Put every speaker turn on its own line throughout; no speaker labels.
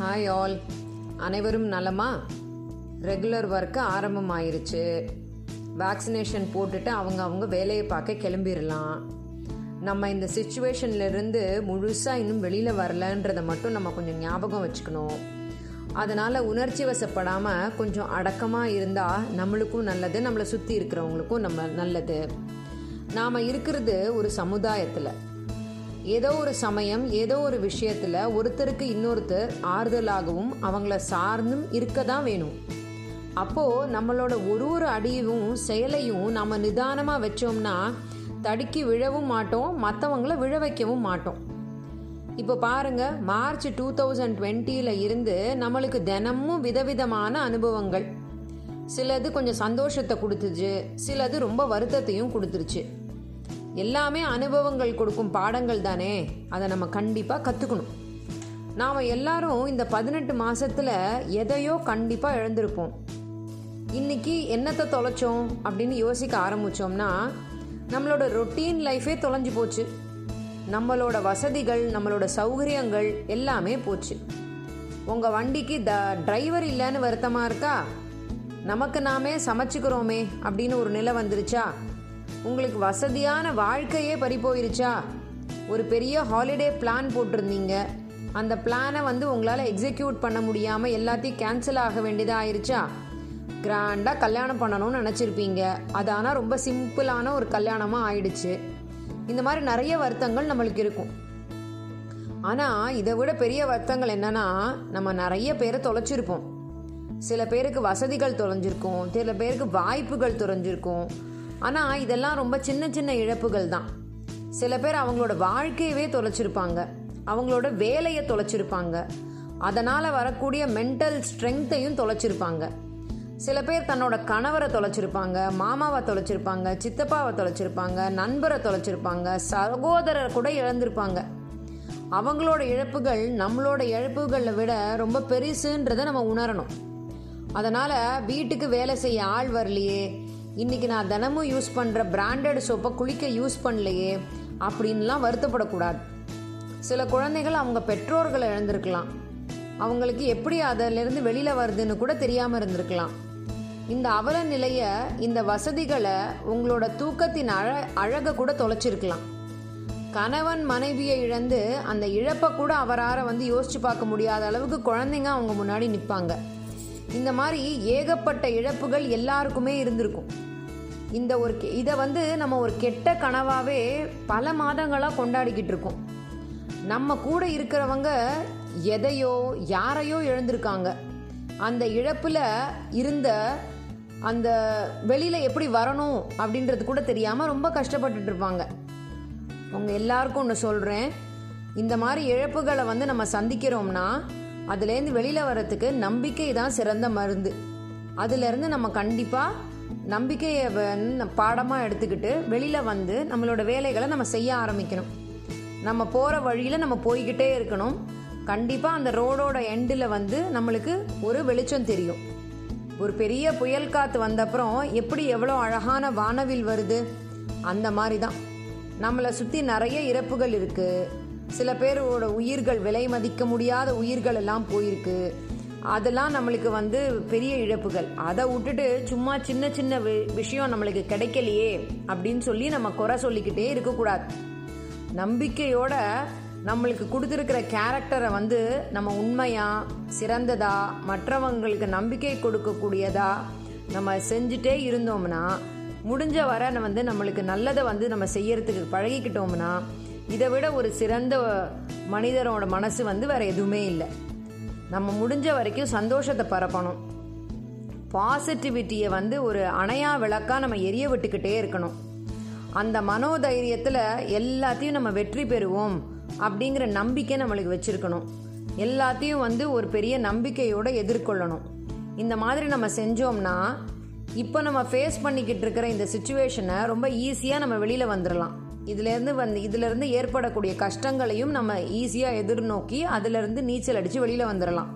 Hi all அனைவரும் நலமா? Regular work ஆரம்பமாயிருச்சு. Vaccination போட்டுட்டு அவங்க அவங்க வேலையை பார்க்க கிளம்பிடலாம் நம்ம இந்த சுச்சுவேஷன்லேருந்து முழுசாக இன்னும் வெளியில் வரலன்றதை மட்டும் நம்ம கொஞ்சம் ஞாபகம் வச்சுக்கணும். அதனால் உணர்ச்சி வசப்படாமல் கொஞ்சம் அடக்கமாக இருந்தால் நம்மளுக்கும் நல்லது நம்மளை சுற்றி இருக்கிறவங்களுக்கும் நம்ம நல்லது. நாம் இருக்கிறது ஒரு சமுதாயத்தில். ஏதோ ஒரு சமயம் ஏதோ ஒரு விஷயத்தில் ஒருத்தருக்கு இன்னொருத்தர் ஆறுதலாகவும் அவங்கள சார்ந்தும் இருக்க தான் வேணும். அப்போது நம்மளோட ஒரு ஒரு அடியும் செயலையும் நம்ம நிதானமாக வச்சோம்னா தடுக்கி விழவும் மாட்டோம் மற்றவங்கள விழ வைக்கவும் மாட்டோம். இப்போ பாருங்க மார்ச் டூ தௌசண்ட் டுவெண்ட்டியில் இருந்து நம்மளுக்கு தினமும் விதவிதமான அனுபவங்கள். சிலது கொஞ்சம் சந்தோஷத்தை கொடுத்துச்சு சிலது ரொம்ப வருத்தத்தையும் கொடுத்துருச்சு. எல்லாமே அனுபவங்கள் கொடுக்கும் பாடங்கள் தானே? அதை நம்ம கண்டிப்பாக கற்றுக்கணும் நாம் எல்லாரும் இந்த பதினெட்டு மாதத்தில் எதையோ கண்டிப்பாக இழந்திருப்போம். இன்னைக்கு என்னத்தை தொலைச்சோம் அப்படின்னு யோசிக்க ஆரம்பித்தோம்னா நம்மளோட ரொட்டீன் லைஃபே தொலைஞ்சு போச்சு. நம்மளோட வசதிகள் நம்மளோட சௌகரியங்கள் எல்லாமே போச்சு. உங்கள் வண்டிக்கு த டிரைவர் இல்லைன்னு வருத்தமாக இருக்கா? நமக்கு நாமே சமைச்சுக்கிறோமே அப்படின்னு ஒரு நிலை வந்துருச்சா? உங்களுக்கு வசதியான வாழ்க்கையே பறி போயிருச்சா ஒரு பெரிய ஹாலிடே பிளான் போட்டிருந்தீங்க. அந்த பிளானை வந்து உங்களால் எக்ஸிக்யூட் பண்ண முடியாமல் எல்லாத்தையும் கேன்சல் ஆக வேண்டியதாக ஆயிருச்சா? கிராண்டாக கல்யாணம் பண்ணணும்னு நினச்சிருப்பீங்க. அது ஆனால் ரொம்ப சிம்பிளான ஒரு கல்யாணமாக ஆயிடுச்சு. இந்த மாதிரி நிறைய வருத்தங்கள் நம்மளுக்கு இருக்கும். ஆனால் இதை விட பெரிய வருத்தங்கள் என்னன்னா நம்ம நிறைய பேரை தொலைச்சிருப்போம். சில பேருக்கு வசதிகள் தொலைஞ்சிருக்கும். சில பேருக்கு வாய்ப்புகள் தொலைஞ்சிருக்கும். ஆனால் இதெல்லாம் ரொம்ப சின்ன சின்ன இழப்புகள் தான். சில பேர் அவங்களோட வாழ்க்கையவே தொலைச்சிருப்பாங்க. அவங்களோட வேலையை தொலைச்சிருப்பாங்க. அதனால் வரக்கூடிய மென்டல் ஸ்ட்ரென்த்தையும் தொலைச்சிருப்பாங்க. சில பேர் தன்னோட கணவரை தொலைச்சிருப்பாங்க மாமாவை தொலைச்சிருப்பாங்க சித்தப்பாவை தொலைச்சிருப்பாங்க நண்பரை தொலைச்சிருப்பாங்க சகோதரர் கூட இழந்திருப்பாங்க. அவங்களோட இழப்புகள் நம்மளோட இழப்புகளை விட ரொம்ப பெருசுன்றதை நம்ம உணரணும். அதனால் வீட்டுக்கு வேலை செய்ய ஆள் வரலையே இன்றைக்கி நான் தினமும் யூஸ் பண்ணுற பிராண்டட் சோப்பை குளிக்க யூஸ் பண்ணலையே அப்படின்லாம் வருத்தப்படக்கூடாது. சில குழந்தைகள் அவங்க பெற்றோர்களை இழந்திருக்கலாம். அவங்களுக்கு எப்படி அதிலிருந்து வெளியில் வருதுன்னு கூட தெரியாமல் இருந்திருக்கலாம். இந்த அவல நிலையை இந்த வசதிகளை உங்களோட தூக்கத்தின் அழ அழகை கூட தொலைச்சிருக்கலாம். கணவன் மனைவியை இழந்து அந்த இழப்பை கூட அவரார வந்து யோசிச்சு பார்க்க முடியாத அளவுக்கு குழந்தைங்க அவங்க முன்னாடி நிற்பாங்க இந்த மாதிரி ஏகப்பட்ட இழப்புகள் எல்லாருக்குமே இருந்திருக்கும். இந்த ஒரு கெ- இதை வந்து நம்ம ஒரு கெட்ட கனவாகவே பல மாதங்களாக கொண்டாடிக்கிட்டு இருக்கோம் நம்ம கூட இருக்கிறவங்க எதையோ யாரையோ இழந்திருக்காங்க. அந்த இழப்பில் இருந்த அந்த வெளியில் எப்படி வரணும் அப்படின்றது கூட தெரியாமல் ரொம்ப கஷ்டப்பட்டுட்டு இருப்பாங்க உங்கள் எல்லாருக்கும் ஒன்று சொல்கிறேன் இந்த மாதிரி இழப்புகளை வந்து நம்ம சந்திக்கிறோம்னா அதுலேருந்து வெளியில் வர்றதுக்கு நம்பிக்கை தான் சிறந்த மருந்து. அதுலேருந்து நம்ம கண்டிப்பாக நம்பிக்கையை பாடமாக எடுத்துக்கிட்டு வெளியில் வந்து நம்மளோட வேலைகளை நம்ம செய்ய ஆரம்பிக்கணும். நம்ம போகிற வழியில் நம்ம போய்கிட்டே இருக்கணும். கண்டிப்பாக அந்த ரோடோட எண்டில் வந்து நம்மளுக்கு ஒரு வெளிச்சம் தெரியும். ஒரு பெரிய புயல் காற்று வந்தப்புறம் எப்படி எவ்வளோ அழகான வானவில் வருது? அந்த மாதிரி தான். நம்மளை சுற்றி நிறைய இறப்புகள் இருக்குது சில பேரோட உயிர்கள் விலை மதிக்க முடியாத உயிர்கள் எல்லாம் போயிருக்கு. அதெல்லாம் நம்மளுக்கு வந்து பெரிய இழப்புகள். அதை விட்டுட்டு சும்மா சின்ன சின்ன வி- விஷயம் நம்மளுக்கு கிடைக்கலையே அப்படின்னு சொல்லி நம்ம குறை சொல்லிக்கிட்டே இருக்கக்கூடாது. நம்பிக்கையோட நம்மளுக்கு கொடுத்துருக்கிற கேரக்டரை வந்து நம்ம உண்மையா சிறந்ததா மற்றவங்களுக்கு நம்பிக்கை கொடுக்கக்கூடியதா நம்ம செஞ்சுட்டே இருந்தோம்னா முடிஞ்ச வரை வந்து நம்மளுக்கு நல்லதை வந்து நம்ம செய்யறதுக்கு பழகிக்கிட்டோம்னா இதை விட ஒரு சிறந்த மனிதரோட மனசு வந்து வேற எதுவுமே இல்லை. நம்ம முடிஞ்ச வரைக்கும் சந்தோஷத்தை பரப்பணும். பாசிட்டிவிட்டியை வந்து ஒரு அணையா விளக்கா நம்ம எரிய விட்டுக்கிட்டே இருக்கணும். அந்த மனோதைரியத்தில் எல்லாத்தையும் நம்ம வெற்றி பெறுவோம் அப்படிங்கிற நம்பிக்கை நம்மளுக்கு வச்சுருக்கணும். எல்லாத்தையும் வந்து ஒரு பெரிய நம்பிக்கையோடு எதிர்கொள்ளணும். இந்த மாதிரி நம்ம செஞ்சோம்னா இப்போ நம்ம ஃபேஸ் பண்ணிக்கிட்டு இருக்கிற இந்த சுச்சுவேஷனை ரொம்ப ஈஸியாக நம்ம வெளியில் வந்துடலாம் இதுலேருந்து வந்து இதுலேருந்து ஏற்படக்கூடிய கஷ்டங்களையும் நம்ம ஈஸியாக எதிர்நோக்கி அதுலேருந்து நீச்சல் அடித்து வெளியில் வந்துடலாம்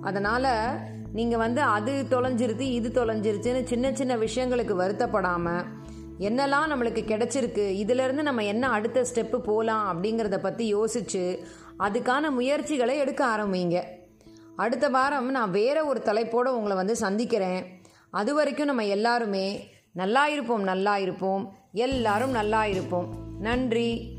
அதனால் நீங்கள் வந்து அது தொலைஞ்சிருது இது தொலைஞ்சிருச்சுன்னு சின்ன சின்ன விஷயங்களுக்கு வருத்தப்படாமல் என்னெல்லாம் நம்மளுக்கு கிடைச்சிருக்கு இதுலேருந்து நம்ம என்ன அடுத்த ஸ்டெப்பு போகலாம் அப்படிங்கிறத பற்றி யோசித்து அதுக்கான முயற்சிகளை எடுக்க ஆரம்பிங்க. அடுத்த வாரம் நான் வேற ஒரு தலைப்போடு உங்களை வந்து சந்திக்கிறேன். அது வரைக்கும் நம்ம எல்லாருமே நல்லா இருப்போம் நல்லா இருப்போம் எல்லாரும் நல்லா இருப்போம் நன்றி.